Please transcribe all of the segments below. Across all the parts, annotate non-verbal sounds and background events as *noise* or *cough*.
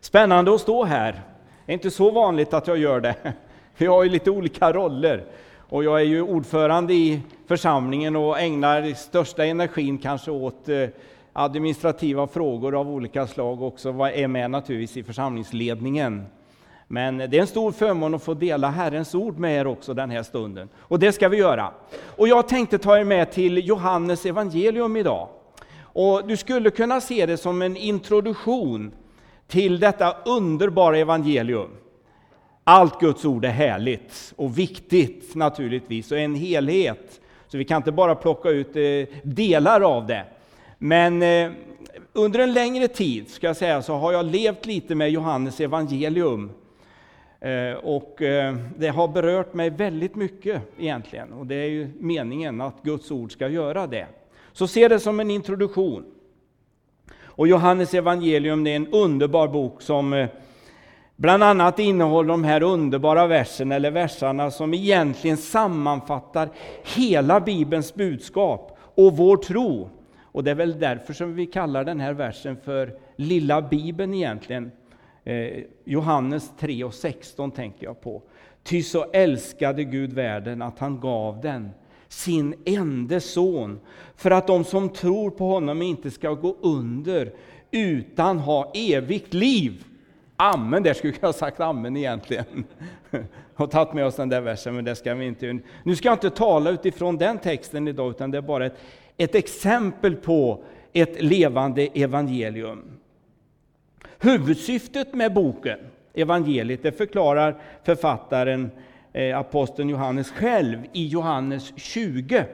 Spännande att stå här. Det är inte så vanligt att jag gör det. *laughs* Vi har ju lite olika roller. Och jag är ju ordförande i församlingen och ägnar största energin kanske åt eh, administrativa frågor av olika slag också, är med naturligtvis i församlingsledningen. Men det är en stor förmån att få dela Herrens ord med er också den här stunden. Och det ska vi göra. Och jag tänkte ta er med till Johannes evangelium idag. Och du skulle kunna se det som en introduktion till detta underbara evangelium. Allt Guds ord är härligt och viktigt naturligtvis och en helhet. Så vi kan inte bara plocka ut eh, delar av det. Men eh, under en längre tid ska jag säga, så har jag levt lite med Johannes evangelium. Eh, och det har berört mig väldigt mycket egentligen. Och det är ju meningen att Guds ord ska göra det. Så se det som en introduktion. Och Johannes evangelium är en underbar bok som eh, Bland annat innehåller de här underbara verserna eller versarna som egentligen sammanfattar hela Bibelns budskap och vår tro. Och det är väl därför som vi kallar den här versen för Lilla Bibeln egentligen. Eh, Johannes 3 och 16 tänker jag på. Ty så älskade Gud världen att han gav den sin enda son för att de som tror på honom inte ska gå under utan ha evigt liv. Amen, där skulle jag ha sagt amen egentligen. *laughs* Och tagit med oss den där versen, men det ska vi inte. Nu ska jag inte tala utifrån den texten idag, utan det är bara ett, ett exempel på ett levande evangelium. Huvudsyftet med boken, evangeliet, det förklarar författaren Eh, aposteln Johannes själv i Johannes 20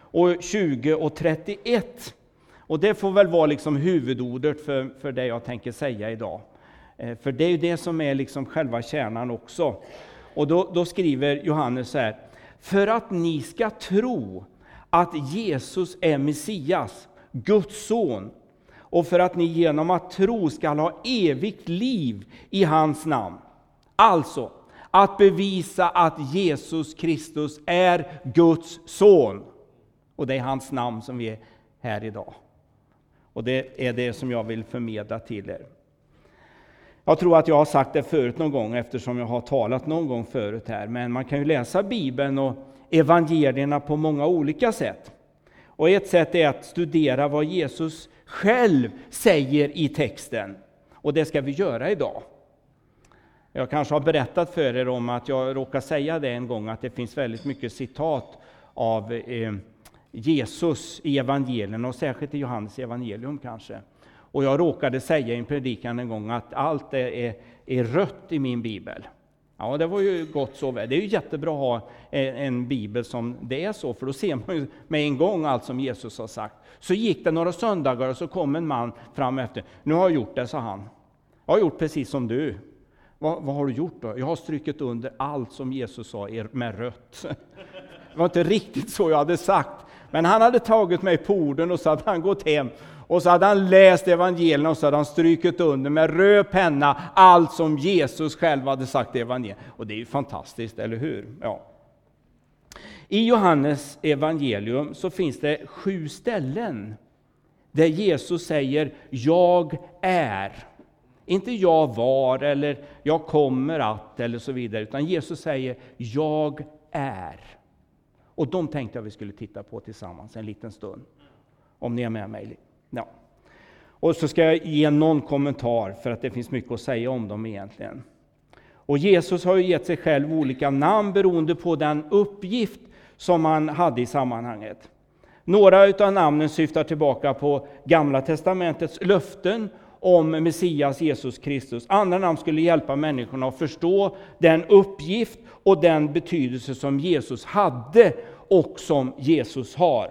och 20 och 31. Och det får väl vara liksom huvudordet för, för det jag tänker säga idag. Eh, för det är ju det som är liksom själva kärnan också. Och då, då skriver Johannes så här. För att ni ska tro att Jesus är Messias, Guds son, och för att ni genom att tro skall ha evigt liv i hans namn. Alltså, att bevisa att Jesus Kristus är Guds son. Och det är hans namn som vi är här idag. Och det är det som jag vill förmedla till er. Jag tror att jag har sagt det förut någon gång eftersom jag har talat någon gång förut här, men man kan ju läsa Bibeln och evangelierna på många olika sätt. Och ett sätt är att studera vad Jesus själv säger i texten. Och det ska vi göra idag. Jag kanske har berättat för er om att jag råkade säga det en gång, att det finns väldigt mycket citat av eh, Jesus i evangelierna, och särskilt i Johannes evangelium kanske. Och jag råkade säga i en predikan en gång att allt är, är rött i min bibel. Ja, det var ju gott så väl. Det är ju jättebra att ha eh, en bibel som det är så, för då ser man ju med en gång allt som Jesus har sagt. Så gick det några söndagar och så kom en man fram efter. Nu har jag gjort det, sa han. Jag har gjort precis som du. Vad, vad har du gjort då? Jag har strukit under allt som Jesus sa med rött. Det var inte riktigt så jag hade sagt. Men han hade tagit mig på orden och så hade han gått hem och så hade han läst evangelierna och så hade han strykit under med röd penna allt som Jesus själv hade sagt i evangeliet. Och det är ju fantastiskt, eller hur? Ja. I Johannes evangelium så finns det sju ställen där Jesus säger ”Jag är”. Inte ”jag var” eller ”jag kommer att” eller så vidare, utan Jesus säger ”Jag är”. Och de tänkte jag vi skulle titta på tillsammans en liten stund. Om ni är med mig. Ja. Och så ska jag ge någon kommentar, för att det finns mycket att säga om dem egentligen. Och Jesus har ju gett sig själv olika namn beroende på den uppgift som han hade i sammanhanget. Några av namnen syftar tillbaka på Gamla testamentets löften om Messias Jesus Kristus. Andra namn skulle hjälpa människorna att förstå den uppgift och den betydelse som Jesus hade och som Jesus har.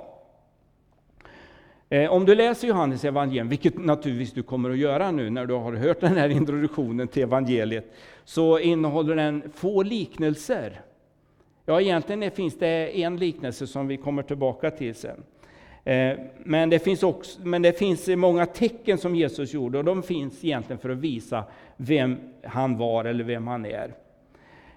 Eh, om du läser Johannes evangelium, vilket naturligtvis du kommer att göra nu när du har hört den här introduktionen till evangeliet, så innehåller den få liknelser. Ja, egentligen finns det en liknelse som vi kommer tillbaka till sen. Eh, men det, finns också, men det finns många tecken som Jesus gjorde och de finns egentligen för att visa vem han var eller vem han är.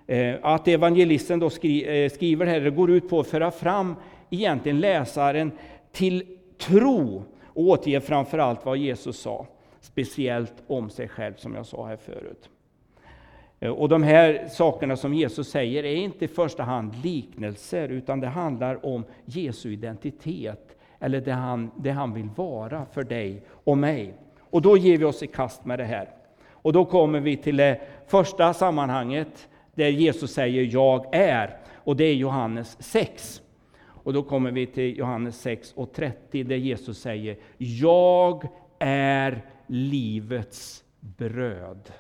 Eh, att evangelisten då eh, skriver här, det går ut på att föra fram egentligen läsaren till tro och återge framför allt vad Jesus sa. speciellt om sig själv, som jag sa här förut. Och de här sakerna som Jesus säger är inte i första hand liknelser, utan det handlar om Jesu identitet, eller det han, det han vill vara för dig och mig. Och då ger vi oss i kast med det här. Och då kommer vi till det första sammanhanget, där Jesus säger ”Jag är”, och det är Johannes 6. Och då kommer vi till Johannes 6 och 30, där Jesus säger ”Jag är livets bröd”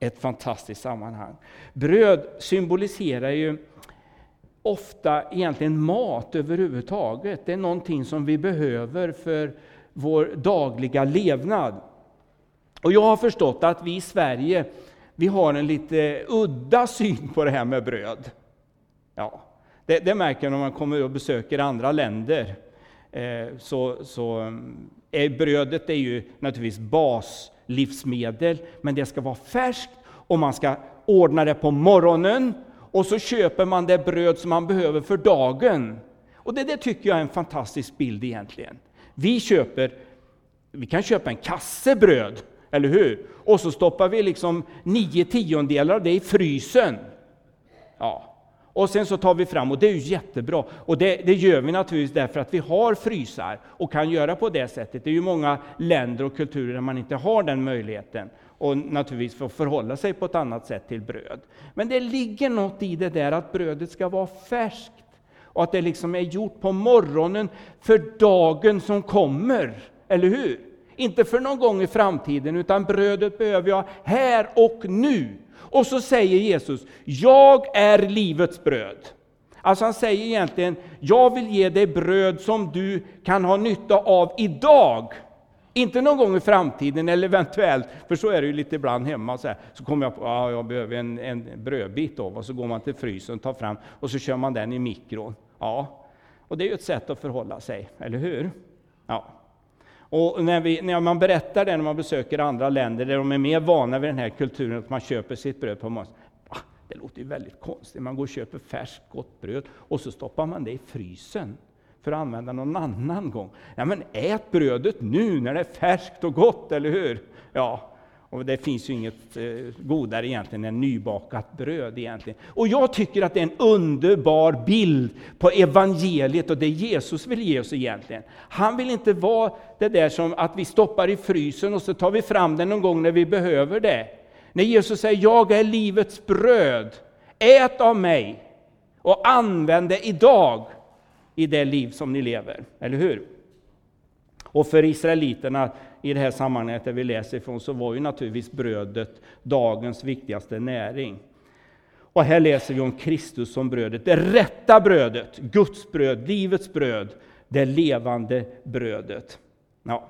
ett fantastiskt sammanhang. Bröd symboliserar ju ofta egentligen mat överhuvudtaget. Det är någonting som vi behöver för vår dagliga levnad. Och jag har förstått att vi i Sverige vi har en lite udda syn på det här med bröd. Ja, det, det märker man när man kommer och besöker andra länder. Eh, så, så är brödet är ju naturligtvis baslivsmedel, men det ska vara färskt och man ska ordna det på morgonen och så köper man det bröd som man behöver för dagen. Och det, det tycker jag är en fantastisk bild egentligen. Vi köper, vi kan köpa en kasse bröd, eller hur? Och så stoppar vi liksom nio tiondelar av det i frysen. Ja. Och sen så tar vi fram, och det är ju jättebra. Och det, det, gör vi naturligtvis därför att vi har frysar och kan göra på det sättet. Det är ju många länder och kulturer där man inte har den möjligheten och naturligtvis få förhålla sig på ett annat sätt till bröd. Men det ligger något i det där att brödet ska vara färskt och att det liksom är gjort på morgonen för dagen som kommer. Eller hur? Inte för någon gång i framtiden, utan brödet behöver jag här och nu. Och så säger Jesus, jag är livets bröd. Alltså han säger egentligen, jag vill ge dig bröd som du kan ha nytta av idag. Inte någon gång i framtiden eller eventuellt, för så är det ju lite ibland hemma. Så, här, så kommer jag på att ah, jag behöver en, en brödbit av, och så går man till frysen, och tar fram och så kör man den i mikron. Ja, och det är ju ett sätt att förhålla sig, eller hur? Ja. Och när, vi, när man berättar det när man besöker andra länder där de är mer vana vid den här kulturen, att man köper sitt bröd på morgonen. Ah, det låter ju väldigt konstigt. Man går och köper färskt gott bröd och så stoppar man det i frysen för att använda någon annan gång. Ja, men ät brödet nu när det är färskt och gott, eller hur? Ja, och det finns ju inget eh, godare egentligen än nybakat bröd egentligen. Och jag tycker att det är en underbar bild på evangeliet och det Jesus vill ge oss egentligen. Han vill inte vara det där som att vi stoppar i frysen och så tar vi fram det någon gång när vi behöver det. När Jesus säger jag är livets bröd, ät av mig och använd det idag i det liv som ni lever, eller hur? Och för israeliterna i det här sammanhanget där vi läser ifrån så var ju naturligtvis brödet dagens viktigaste näring. Och här läser vi om Kristus som brödet, det rätta brödet, Guds bröd, livets bröd, det levande brödet. Ja,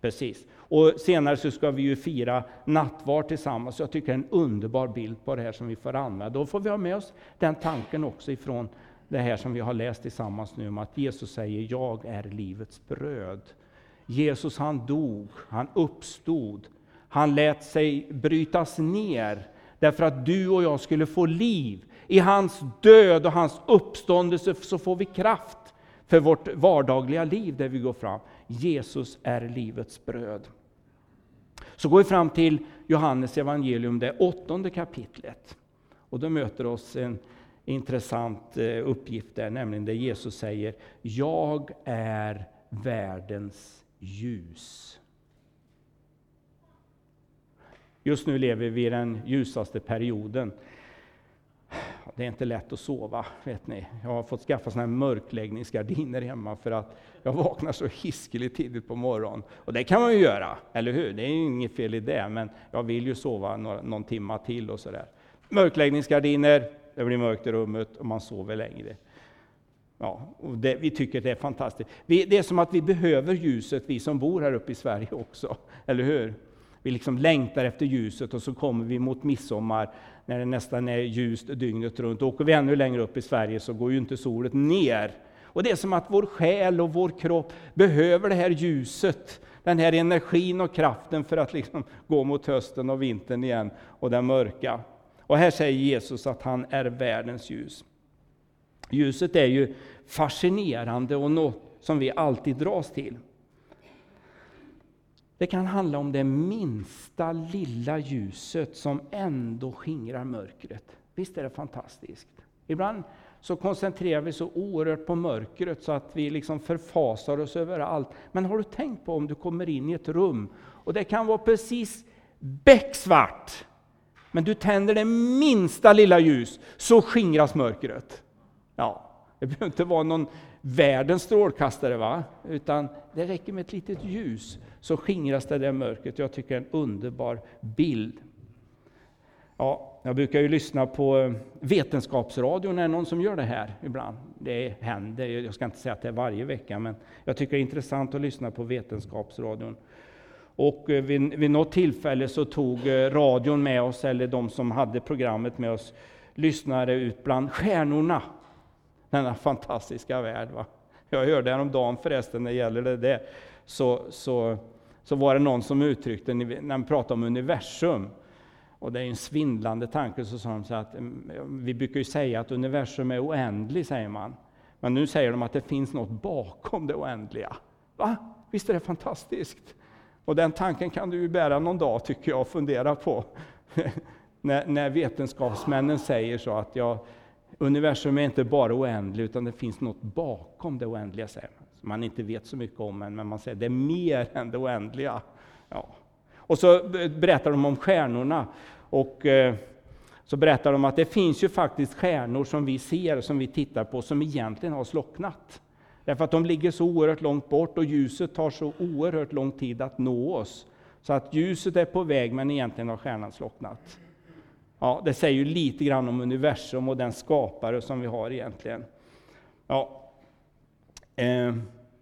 precis. Och senare så ska vi ju fira nattvard tillsammans. Jag tycker det är en underbar bild på det här som vi får använda. Då får vi ha med oss den tanken också ifrån det här som vi har läst tillsammans nu om att Jesus säger jag är livets bröd. Jesus han dog, han uppstod, han lät sig brytas ner därför att du och jag skulle få liv. I hans död och hans uppståndelse så får vi kraft för vårt vardagliga liv där vi går fram. Jesus är livets bröd. Så går vi fram till Johannes evangelium, det åttonde kapitlet. Och då möter oss en intressant eh, uppgift där, nämligen där Jesus säger Jag är världens ljus. Just nu lever vi i den ljusaste perioden. Det är inte lätt att sova, vet ni. Jag har fått skaffa såna här mörkläggningsgardiner hemma för att jag vaknar så hiskeligt tidigt på morgonen. Och det kan man ju göra, eller hur? Det är inget fel i det, men jag vill ju sova några, någon timma till och sådär. Mörkläggningsgardiner, det blir mörkt i rummet och man sover längre. Ja, och det, vi tycker det är fantastiskt. Vi, det är som att vi behöver ljuset, vi som bor här uppe i Sverige också. *laughs* Eller hur? Vi liksom längtar efter ljuset och så kommer vi mot midsommar när det nästan är ljust dygnet runt. åker vi ännu längre upp i Sverige så går ju inte solen ner. Och det är som att vår själ och vår kropp behöver det här ljuset, den här energin och kraften för att liksom gå mot hösten och vintern igen och den mörka. Och här säger Jesus att han är världens ljus. Ljuset är ju fascinerande och något som vi alltid dras till. Det kan handla om det minsta lilla ljuset som ändå skingrar mörkret. Visst är det fantastiskt? Ibland så koncentrerar vi så oerhört på mörkret så att vi liksom förfasar oss över allt. Men har du tänkt på om du kommer in i ett rum och det kan vara precis becksvart, men du tänder det minsta lilla ljus så skingras mörkret. Ja, det behöver inte vara någon världens strålkastare, va? utan det räcker med ett litet ljus så skingras det där mörkret. Jag tycker det är en underbar bild. Ja, jag brukar ju lyssna på eh, Vetenskapsradion, är det någon som gör det här ibland? Det händer, jag ska inte säga att det är varje vecka, men jag tycker det är intressant att lyssna på Vetenskapsradion. Och eh, vid, vid något tillfälle så tog eh, radion med oss, eller de som hade programmet med oss, lyssnare ut bland stjärnorna. Denna fantastiska värld. Va? Jag hörde häromdagen förresten, när det gäller det, det så, så, så var det någon som uttryckte, när man pratade om universum, och det är en svindlande tanke, så sa de så att mm, vi brukar ju säga att universum är oändligt, säger man. Men nu säger de att det finns något bakom det oändliga. Va? Visst är det fantastiskt? Och den tanken kan du ju bära någon dag, tycker jag, och fundera på. *laughs* när, när vetenskapsmännen säger så att ja, universum är inte bara oändligt, utan det finns något bakom det oändliga, säger man. Som man inte vet så mycket om, men man säger det är mer än det oändliga. Ja. Och så berättar de om stjärnorna. Och eh, så berättar de att det finns ju faktiskt stjärnor som vi ser, som vi tittar på, som egentligen har slocknat. Därför att de ligger så oerhört långt bort och ljuset tar så oerhört lång tid att nå oss. Så att ljuset är på väg, men egentligen har stjärnan slocknat. Ja, det säger ju lite grann om universum och den skapare som vi har egentligen. Ja. Eh,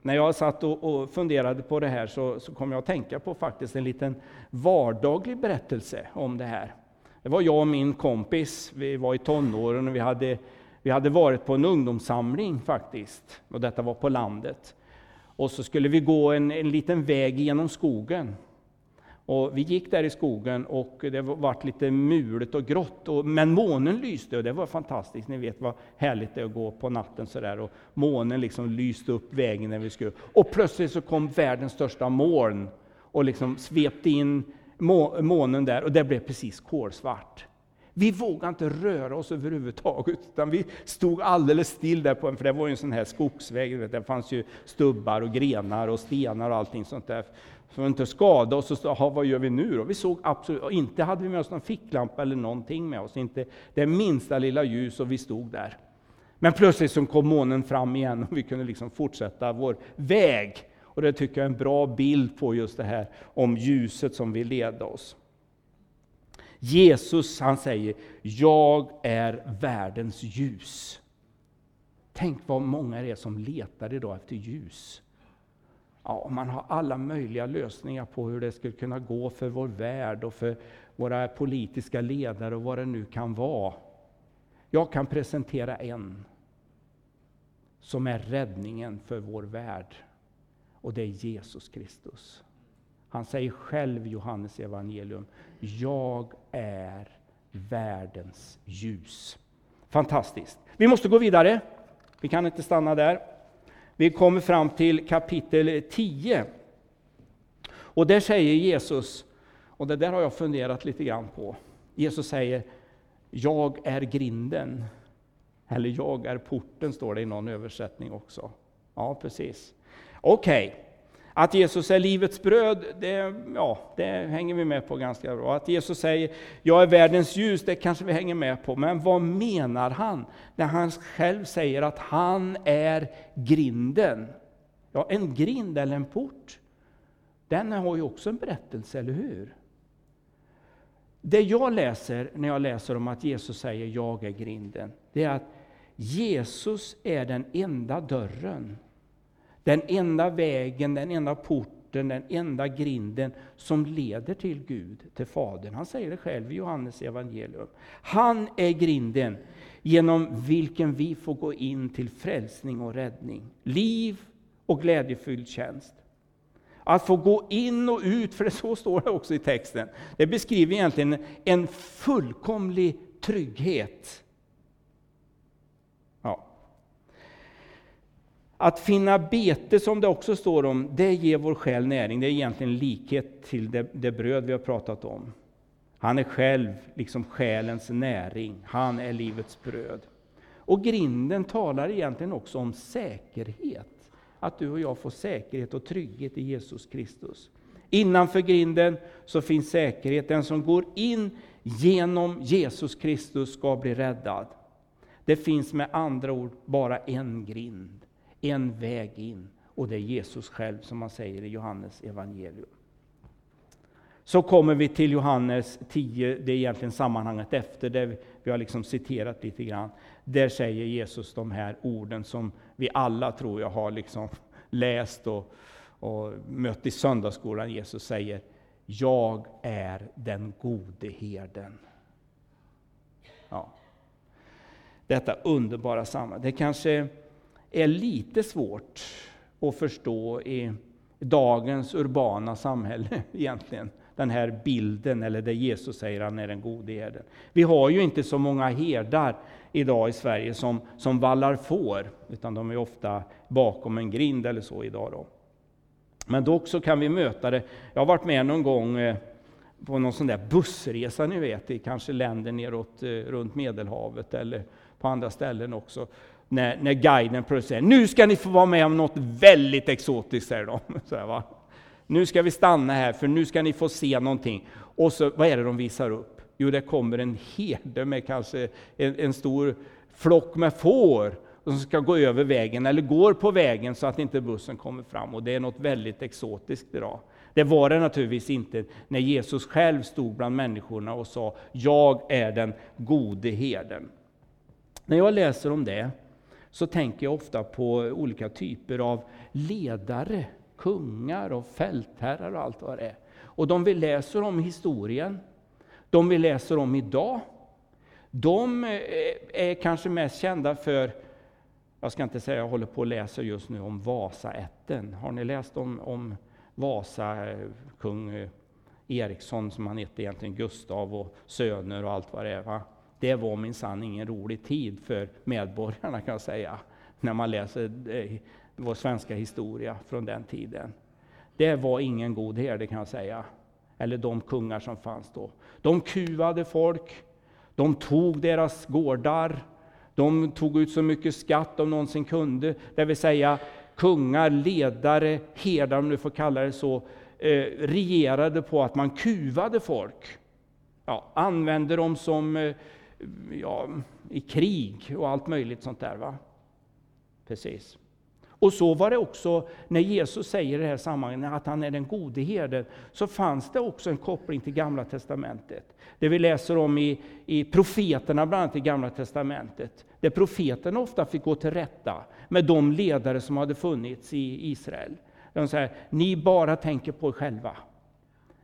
när jag satt och, och, funderade på det här så, så kom jag att tänka på faktiskt en liten vardaglig berättelse om det här. Det var jag och min kompis, vi var i tonåren och vi hade vi hade varit på en ungdomssamling faktiskt, och detta var på landet. Och så skulle vi gå en, en liten väg genom skogen. Och vi gick där i skogen och det var lite mulet och grått, och, men månen lyste och det var fantastiskt. Ni vet vad härligt det är att gå på natten sådär och månen liksom lyste upp vägen när vi skulle. Och plötsligt så kom världens största moln och liksom svepte in må, månen där och det blev precis kolsvart. Vi vågade inte röra oss överhuvudtaget, utan vi stod alldeles still där, på, för det var ju en sån här skogsväg, det fanns ju stubbar och grenar och stenar och allting sånt där. För att inte skada oss, och så, aha, vad gör vi nu då? Vi såg absolut, inte hade vi med oss någon ficklampa eller någonting med oss, inte det minsta lilla ljus, och vi stod där. Men plötsligt så kom månen fram igen och vi kunde liksom fortsätta vår väg. Och det tycker jag är en bra bild på just det här om ljuset som vill leda oss. Jesus han säger, jag är världens ljus. Tänk vad många det är som letar idag efter ljus. Ja, man har alla möjliga lösningar på hur det skulle kunna gå för vår värld och för våra politiska ledare och vad det nu kan vara. Jag kan presentera en som är räddningen för vår värld. Och det är Jesus Kristus. Han säger själv i Johannes evangelium, jag är världens ljus. Fantastiskt. Vi måste gå vidare. Vi kan inte stanna där. Vi kommer fram till kapitel 10. Och där säger Jesus, och det där har jag funderat lite grann på. Jesus säger, jag är grinden. Eller jag är porten, står det i någon översättning också. Ja, precis. Okej. Okay. Att Jesus är livets bröd, det, ja, det hänger vi med på ganska bra. Att Jesus säger jag är världens ljus, det kanske vi hänger med på. Men vad menar han när han själv säger att han är grinden? Ja, en grind eller en port, den har ju också en berättelse, eller hur? Det jag läser när jag läser om att Jesus säger jag är grinden, det är att Jesus är den enda dörren den enda vägen, den enda porten, den enda grinden som leder till Gud, till Fadern. Han säger det själv i Johannes evangelium. Han är grinden genom vilken vi får gå in till frälsning och räddning, liv och glädjefylld tjänst. Att få gå in och ut, för det så står det också i texten. Det beskriver egentligen en fullkomlig trygghet Att finna bete, som det också står om, det ger vår själ näring. Det är egentligen likhet till det, det bröd vi har pratat om. Han är själv liksom själens näring. Han är livets bröd. Och grinden talar egentligen också om säkerhet. Att du och jag får säkerhet och trygghet i Jesus Kristus. Innanför grinden så finns säkerhet. Den som går in genom Jesus Kristus ska bli räddad. Det finns med andra ord bara en grind, en väg in. Och det är Jesus själv som man säger i Johannes evangelium. Så kommer vi till Johannes 10, det är egentligen sammanhanget efter, det vi har liksom citerat lite grann. Där säger Jesus de här orden som vi alla tror jag har liksom läst och, och mött i söndagsskolan. Jesus säger, jag är den gode herden. Ja. Detta underbara sammanhang. Det kanske är lite svårt att förstå i dagens urbana samhälle *laughs* egentligen den här bilden, eller det Jesus säger han är den gode herden. Vi har ju inte så många herdar idag i Sverige som, som vallar får, utan de är ofta bakom en grind eller så idag. Då. Men dock så kan vi möta det. Jag har varit med någon gång eh, på någon sån där bussresa, ni vet, i kanske länder neråt eh, runt Medelhavet eller på andra ställen också. När, när guiden producerar. säger nu ska ni få vara med om något väldigt exotiskt, säger de. *laughs* Så här, va? Nu ska vi stanna här, för nu ska ni få se någonting. Och så, vad är det de visar upp? Jo, det kommer en herde med kanske en, en stor flock med får som ska gå över vägen, eller går på vägen så att inte bussen kommer fram. Och det är något väldigt exotiskt idag. Det var det naturligtvis inte när Jesus själv stod bland människorna och sa ”Jag är den gode herden”. När jag läser om det så tänker jag ofta på olika typer av ledare kungar och fältherrar och allt vad det är. Och de vi läser om i historien, de vi läser om idag, de eh, är kanske mest kända för, jag ska inte säga jag håller på att läsa just nu om Vasaätten. Har ni läst om, om Vasa, kung eh, Eriksson som han hette egentligen, Gustav och söner och allt vad det är. Va? Det var minsann ingen rolig tid för medborgarna kan jag säga, när man läser eh, vår svenska historia från den tiden. Det var ingen god herde kan jag säga, eller de kungar som fanns då. De kuvade folk, de tog deras gårdar, de tog ut så mycket skatt de någonsin kunde, det vill säga kungar, ledare, herdar om du får kalla det så, eh, regerade på att man kuvade folk. Ja, använde dem som eh, ja, i krig och allt möjligt sånt där. Va? Precis. Och så var det också när Jesus säger i det här sammanhanget att han är den gode herden, så fanns det också en koppling till Gamla Testamentet. Det vi läser om i, i profeterna, bland annat i Gamla Testamentet, där profeterna ofta fick gå till rätta med de ledare som hade funnits i Israel. De säger, ni bara tänker på er själva.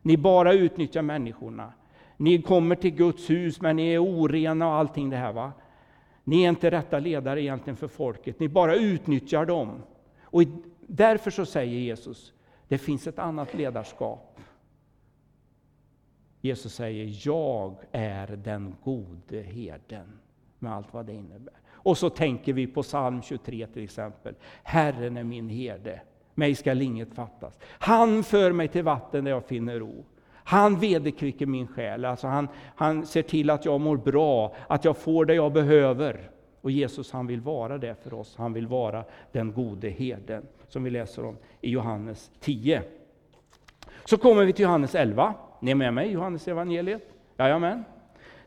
Ni bara utnyttjar människorna. Ni kommer till Guds hus, men ni är orena och allting det här. va? Ni är inte rätta ledare egentligen för folket, ni bara utnyttjar dem. Och därför så säger Jesus, det finns ett annat ledarskap. Jesus säger, jag är den gode herden, med allt vad det innebär. Och så tänker vi på psalm 23 till exempel. Herren är min herde, mig skall inget fattas. Han för mig till vatten där jag finner ro. Han vederkvicker min själ, alltså han, han ser till att jag mår bra, att jag får det jag behöver. Och Jesus han vill vara det för oss, han vill vara den gode herden, som vi läser om i Johannes 10. Så kommer vi till Johannes 11. Ni är med mig, Johannes evangeliet? Jajamän.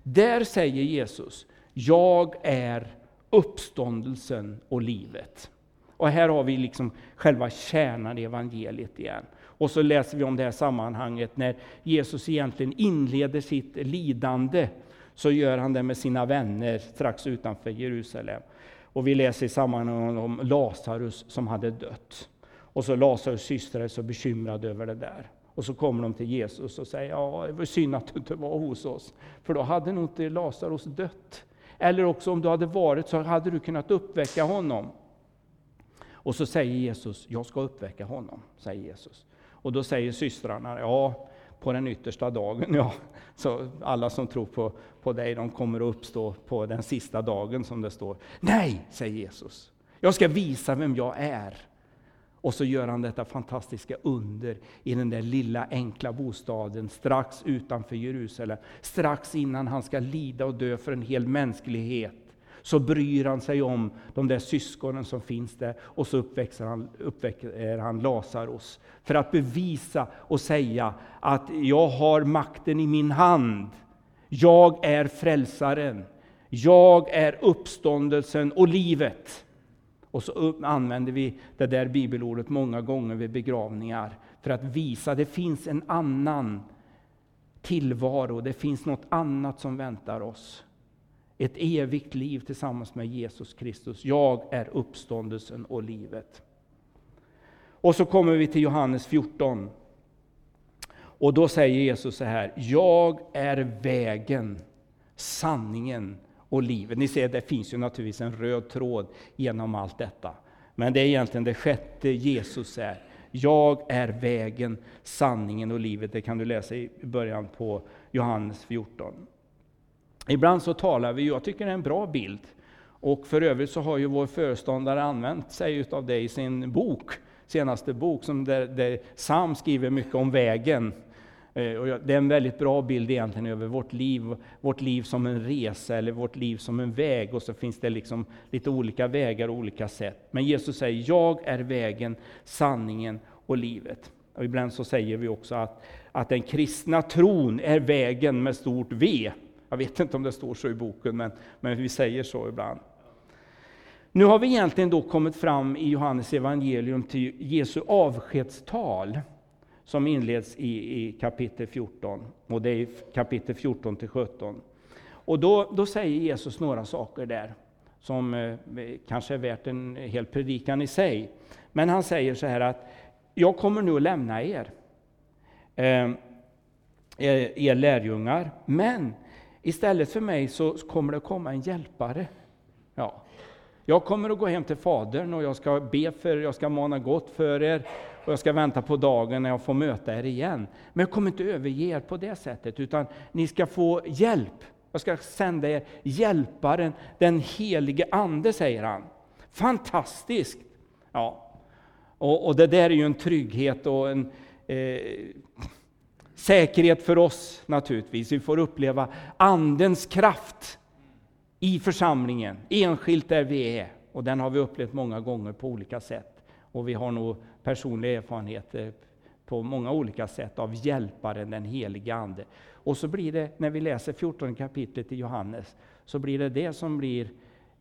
Där säger Jesus, jag är uppståndelsen och livet. Och här har vi liksom själva kärnan i evangeliet igen. Och så läser vi om det här sammanhanget när Jesus egentligen inleder sitt lidande. Så gör han det med sina vänner strax utanför Jerusalem. Och vi läser i sammanhanget om Lazarus som hade dött. Och så Lazarus systrar är så bekymrade över det där. Och så kommer de till Jesus och säger, ja det var synd att du inte var hos oss, för då hade nog inte Lazarus dött. Eller också om du hade varit så hade du kunnat uppväcka honom. Och så säger Jesus, jag ska uppväcka honom, säger Jesus. Och då säger systrarna, ja, på den yttersta dagen, *laughs* ja. Så alla som tror på, på dig, de kommer att uppstå på den sista dagen, som det står. Nej, säger Jesus. Jag ska visa vem jag är. Och så gör han detta fantastiska under i den där lilla enkla bostaden strax utanför Jerusalem. Strax innan han ska lida och dö för en hel mänsklighet så bryr han sig om de där syskonen som finns där och så uppväxer han, uppväcker han Lazarus. För att bevisa och säga att jag har makten i min hand. Jag är frälsaren. Jag är uppståndelsen och livet. Och så använder vi det där bibelordet många gånger vid begravningar för att visa att det finns en annan tillvaro, det finns något annat som väntar oss. Ett evigt liv tillsammans med Jesus Kristus. Jag är uppståndelsen och livet. Och så kommer vi till Johannes 14. Och då säger Jesus så här, jag är vägen, sanningen och livet. Ni ser, det finns ju naturligtvis en röd tråd genom allt detta. Men det är egentligen det sjätte Jesus är. Jag är vägen, sanningen och livet. Det kan du läsa i början på Johannes 14. Ibland så talar vi, jag tycker det är en bra bild, och för övrigt så har ju vår föreståndare använt sig av det i sin bok, senaste bok, som där, där Sam skriver mycket om vägen. Eh, och det är en väldigt bra bild egentligen över vårt liv, vårt liv som en resa eller vårt liv som en väg. Och så finns det liksom lite olika vägar och olika sätt. Men Jesus säger, jag är vägen, sanningen och livet. Och ibland så säger vi också att, att den kristna tron är vägen med stort V. Jag vet inte om det står så i boken, men, men vi säger så ibland. Nu har vi egentligen då kommit fram i Johannes evangelium till Jesu avskedstal som inleds i, i kapitel 14. Och det är kapitel 14 till 17. Och då, då säger Jesus några saker där som eh, kanske är värt en hel predikan i sig. Men han säger så här att jag kommer nu att lämna er, eh, er lärjungar, men istället för mig så kommer det komma en hjälpare. Ja. Jag kommer att gå hem till Fadern och jag ska be för jag ska mana gott för er och jag ska vänta på dagen när jag får möta er igen. Men jag kommer inte överge er på det sättet, utan ni ska få hjälp. Jag ska sända er hjälparen, den helige Ande, säger han. Fantastiskt! Ja. Och, och det där är ju en trygghet och en eh, säkerhet för oss naturligtvis. Vi får uppleva Andens kraft i församlingen, enskilt där vi är. Och den har vi upplevt många gånger på olika sätt. Och vi har nog personliga erfarenheter på många olika sätt av hjälparen, den helige Ande. Och så blir det, när vi läser 14 kapitlet i Johannes, så blir det det som blir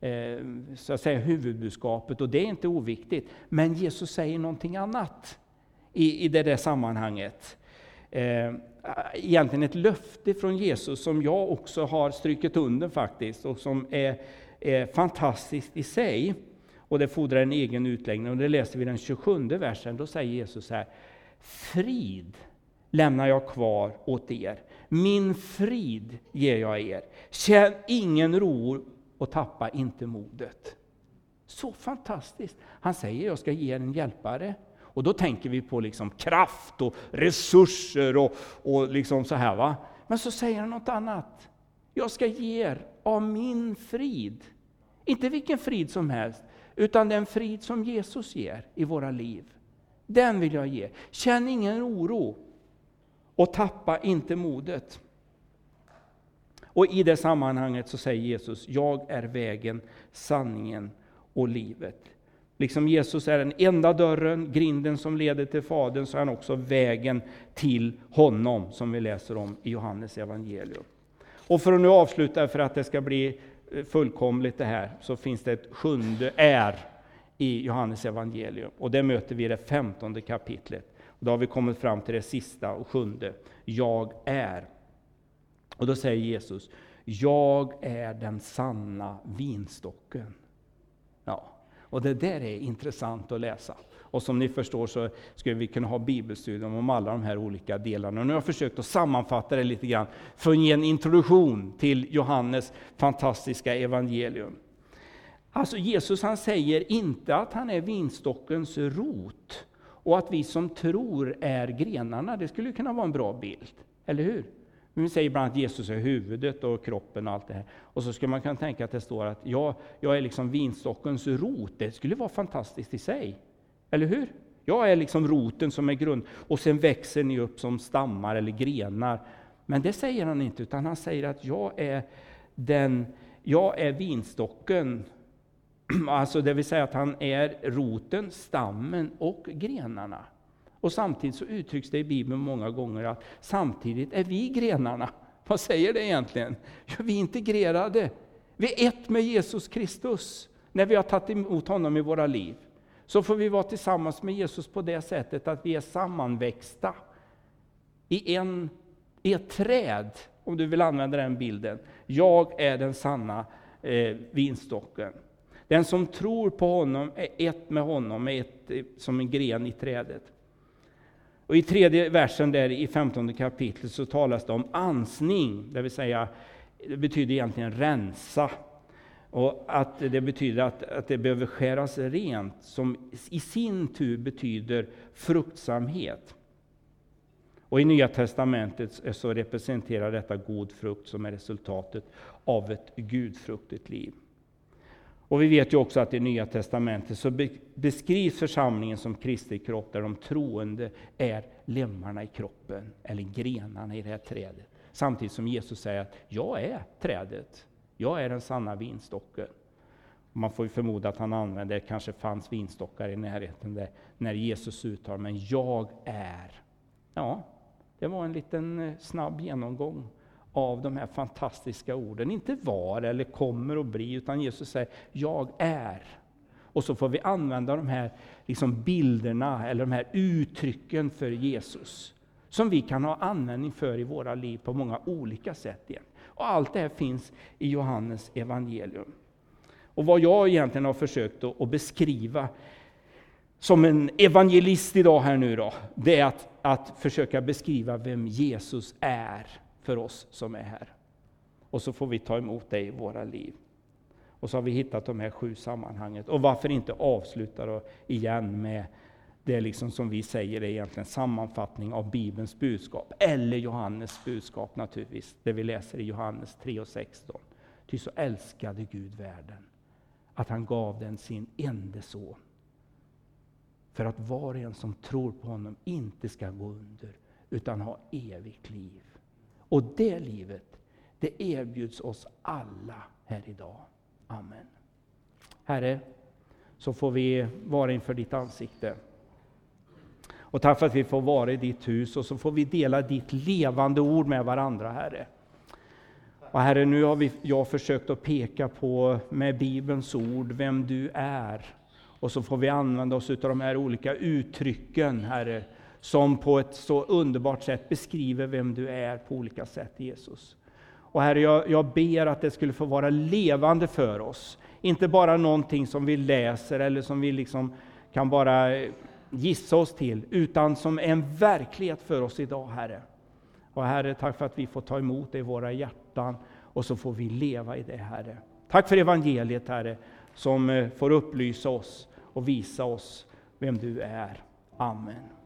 eh, så att säga huvudbudskapet. Och det är inte oviktigt. Men Jesus säger någonting annat i, i det där sammanhanget. Eh, egentligen ett löfte från Jesus som jag också har strykit under faktiskt och som är, är fantastiskt i sig. Och det fordrar en egen utläggning. Och det läser vi den 27 versen. Då säger Jesus så här. Frid lämnar jag kvar åt er. Min frid ger jag er. Känn ingen ro och tappa inte modet. Så fantastiskt! Han säger jag ska ge er en hjälpare. Och då tänker vi på liksom kraft och resurser och, och liksom så här. va. Men så säger han något annat. Jag ska ge er av min frid. Inte vilken frid som helst, utan den frid som Jesus ger i våra liv. Den vill jag ge. Känn ingen oro och tappa inte modet. Och i det sammanhanget så säger Jesus, jag är vägen, sanningen och livet. Liksom Jesus är den enda dörren, grinden som leder till Fadern, så är han också vägen till honom, som vi läser om i Johannes evangelium. Och för att nu avsluta, för att det ska bli eh, fullkomligt det här, så finns det ett sjunde är i Johannes evangelium. Och det möter vi i det femtonde kapitlet. Och då har vi kommit fram till det sista och sjunde. Jag är. Och då säger Jesus, jag är den sanna vinstocken. Och det där är intressant att läsa. Och som ni förstår så skulle vi kunna ha bibelstudium om alla de här olika delarna. Och nu har jag försökt att sammanfatta det lite grann för att ge en introduktion till Johannes fantastiska evangelium. Alltså Jesus han säger inte att han är vinstockens rot och att vi som tror är grenarna. Det skulle kunna vara en bra bild, eller hur? Vi säger ibland att Jesus är huvudet och kroppen och allt det här. Och så skulle man kunna tänka att det står att jag, jag är liksom vinstockens rot. Det skulle vara fantastiskt i sig. Eller hur? Jag är liksom roten som är grund. Och sen växer ni upp som stammar eller grenar. Men det säger han inte, utan han säger att jag är den, jag är vinstocken. *clears throat* Alltså det vill säga att han är roten, stammen och grenarna. Och samtidigt så uttrycks det i Bibeln många gånger att samtidigt är vi grenarna. Vad säger det egentligen? Ja, vi är integrerade. Vi är ett med Jesus Kristus när vi har tagit emot honom i våra liv. Så får vi vara tillsammans med Jesus på det sättet att vi är sammanväxta i, en, i ett träd, om du vill använda den bilden. Jag är den sanna eh, vinstocken. Den som tror på honom är ett med honom, är ett, eh, som en gren i trädet. Och I tredje versen där i 15 kapitlet så talas det om ansning, det vill säga, det betyder egentligen rensa. Och att det betyder att, att det behöver skäras rent, som i sin tur betyder fruktsamhet. Och I Nya Testamentet så representerar detta god frukt som är resultatet av ett gudfruktigt liv. Och vi vet ju också att i Nya Testamentet så beskrivs församlingen som Kristi kropp, där de troende är lemmarna i kroppen, eller grenarna i det här trädet. Samtidigt som Jesus säger att jag är trädet, jag är den sanna vinstocken. Man får ju förmoda att han använde, det kanske fanns vinstockar i närheten där, när Jesus uttalar, men jag är. Ja, det var en liten eh, snabb genomgång av de här fantastiska orden. Inte var eller kommer att bli, utan Jesus säger jag är. Och så får vi använda de här liksom bilderna eller de här uttrycken för Jesus. Som vi kan ha användning för i våra liv på många olika sätt. Igen. Och allt det här finns i Johannes evangelium. Och vad jag egentligen har försökt att beskriva som en evangelist idag här nu då, det är att, att försöka beskriva vem Jesus är för oss som är här. Och så får vi ta emot dig i våra liv. Och så har vi hittat de här sju sammanhangen. Och varför inte avsluta då igen med det liksom som vi säger är egentligen sammanfattning av Bibelns budskap, eller Johannes budskap naturligtvis, det vi läser i Johannes 3 och 16. Ty så älskade Gud världen, att han gav den sin enda son, för att var och en som tror på honom inte ska gå under, utan ha evigt liv. Och det livet, det erbjuds oss alla här idag. Amen. Herre, så får vi vara inför ditt ansikte. Och tack för att vi får vara i ditt hus och så får vi dela ditt levande ord med varandra, Herre. Och Herre, nu har vi, jag försökt att peka på med Bibelns ord vem du är. Och så får vi använda oss av de här olika uttrycken, Herre, som på ett så underbart sätt beskriver vem du är på olika sätt, Jesus. Och Herre, jag, jag ber att det skulle få vara levande för oss. Inte bara någonting som vi läser eller som vi liksom kan bara eh, gissa oss till, utan som en verklighet för oss idag, Herre. Och Herre, tack för att vi får ta emot det i våra hjärtan och så får vi leva i det, Herre. Tack för evangeliet, Herre, som eh, får upplysa oss och visa oss vem du är. Amen.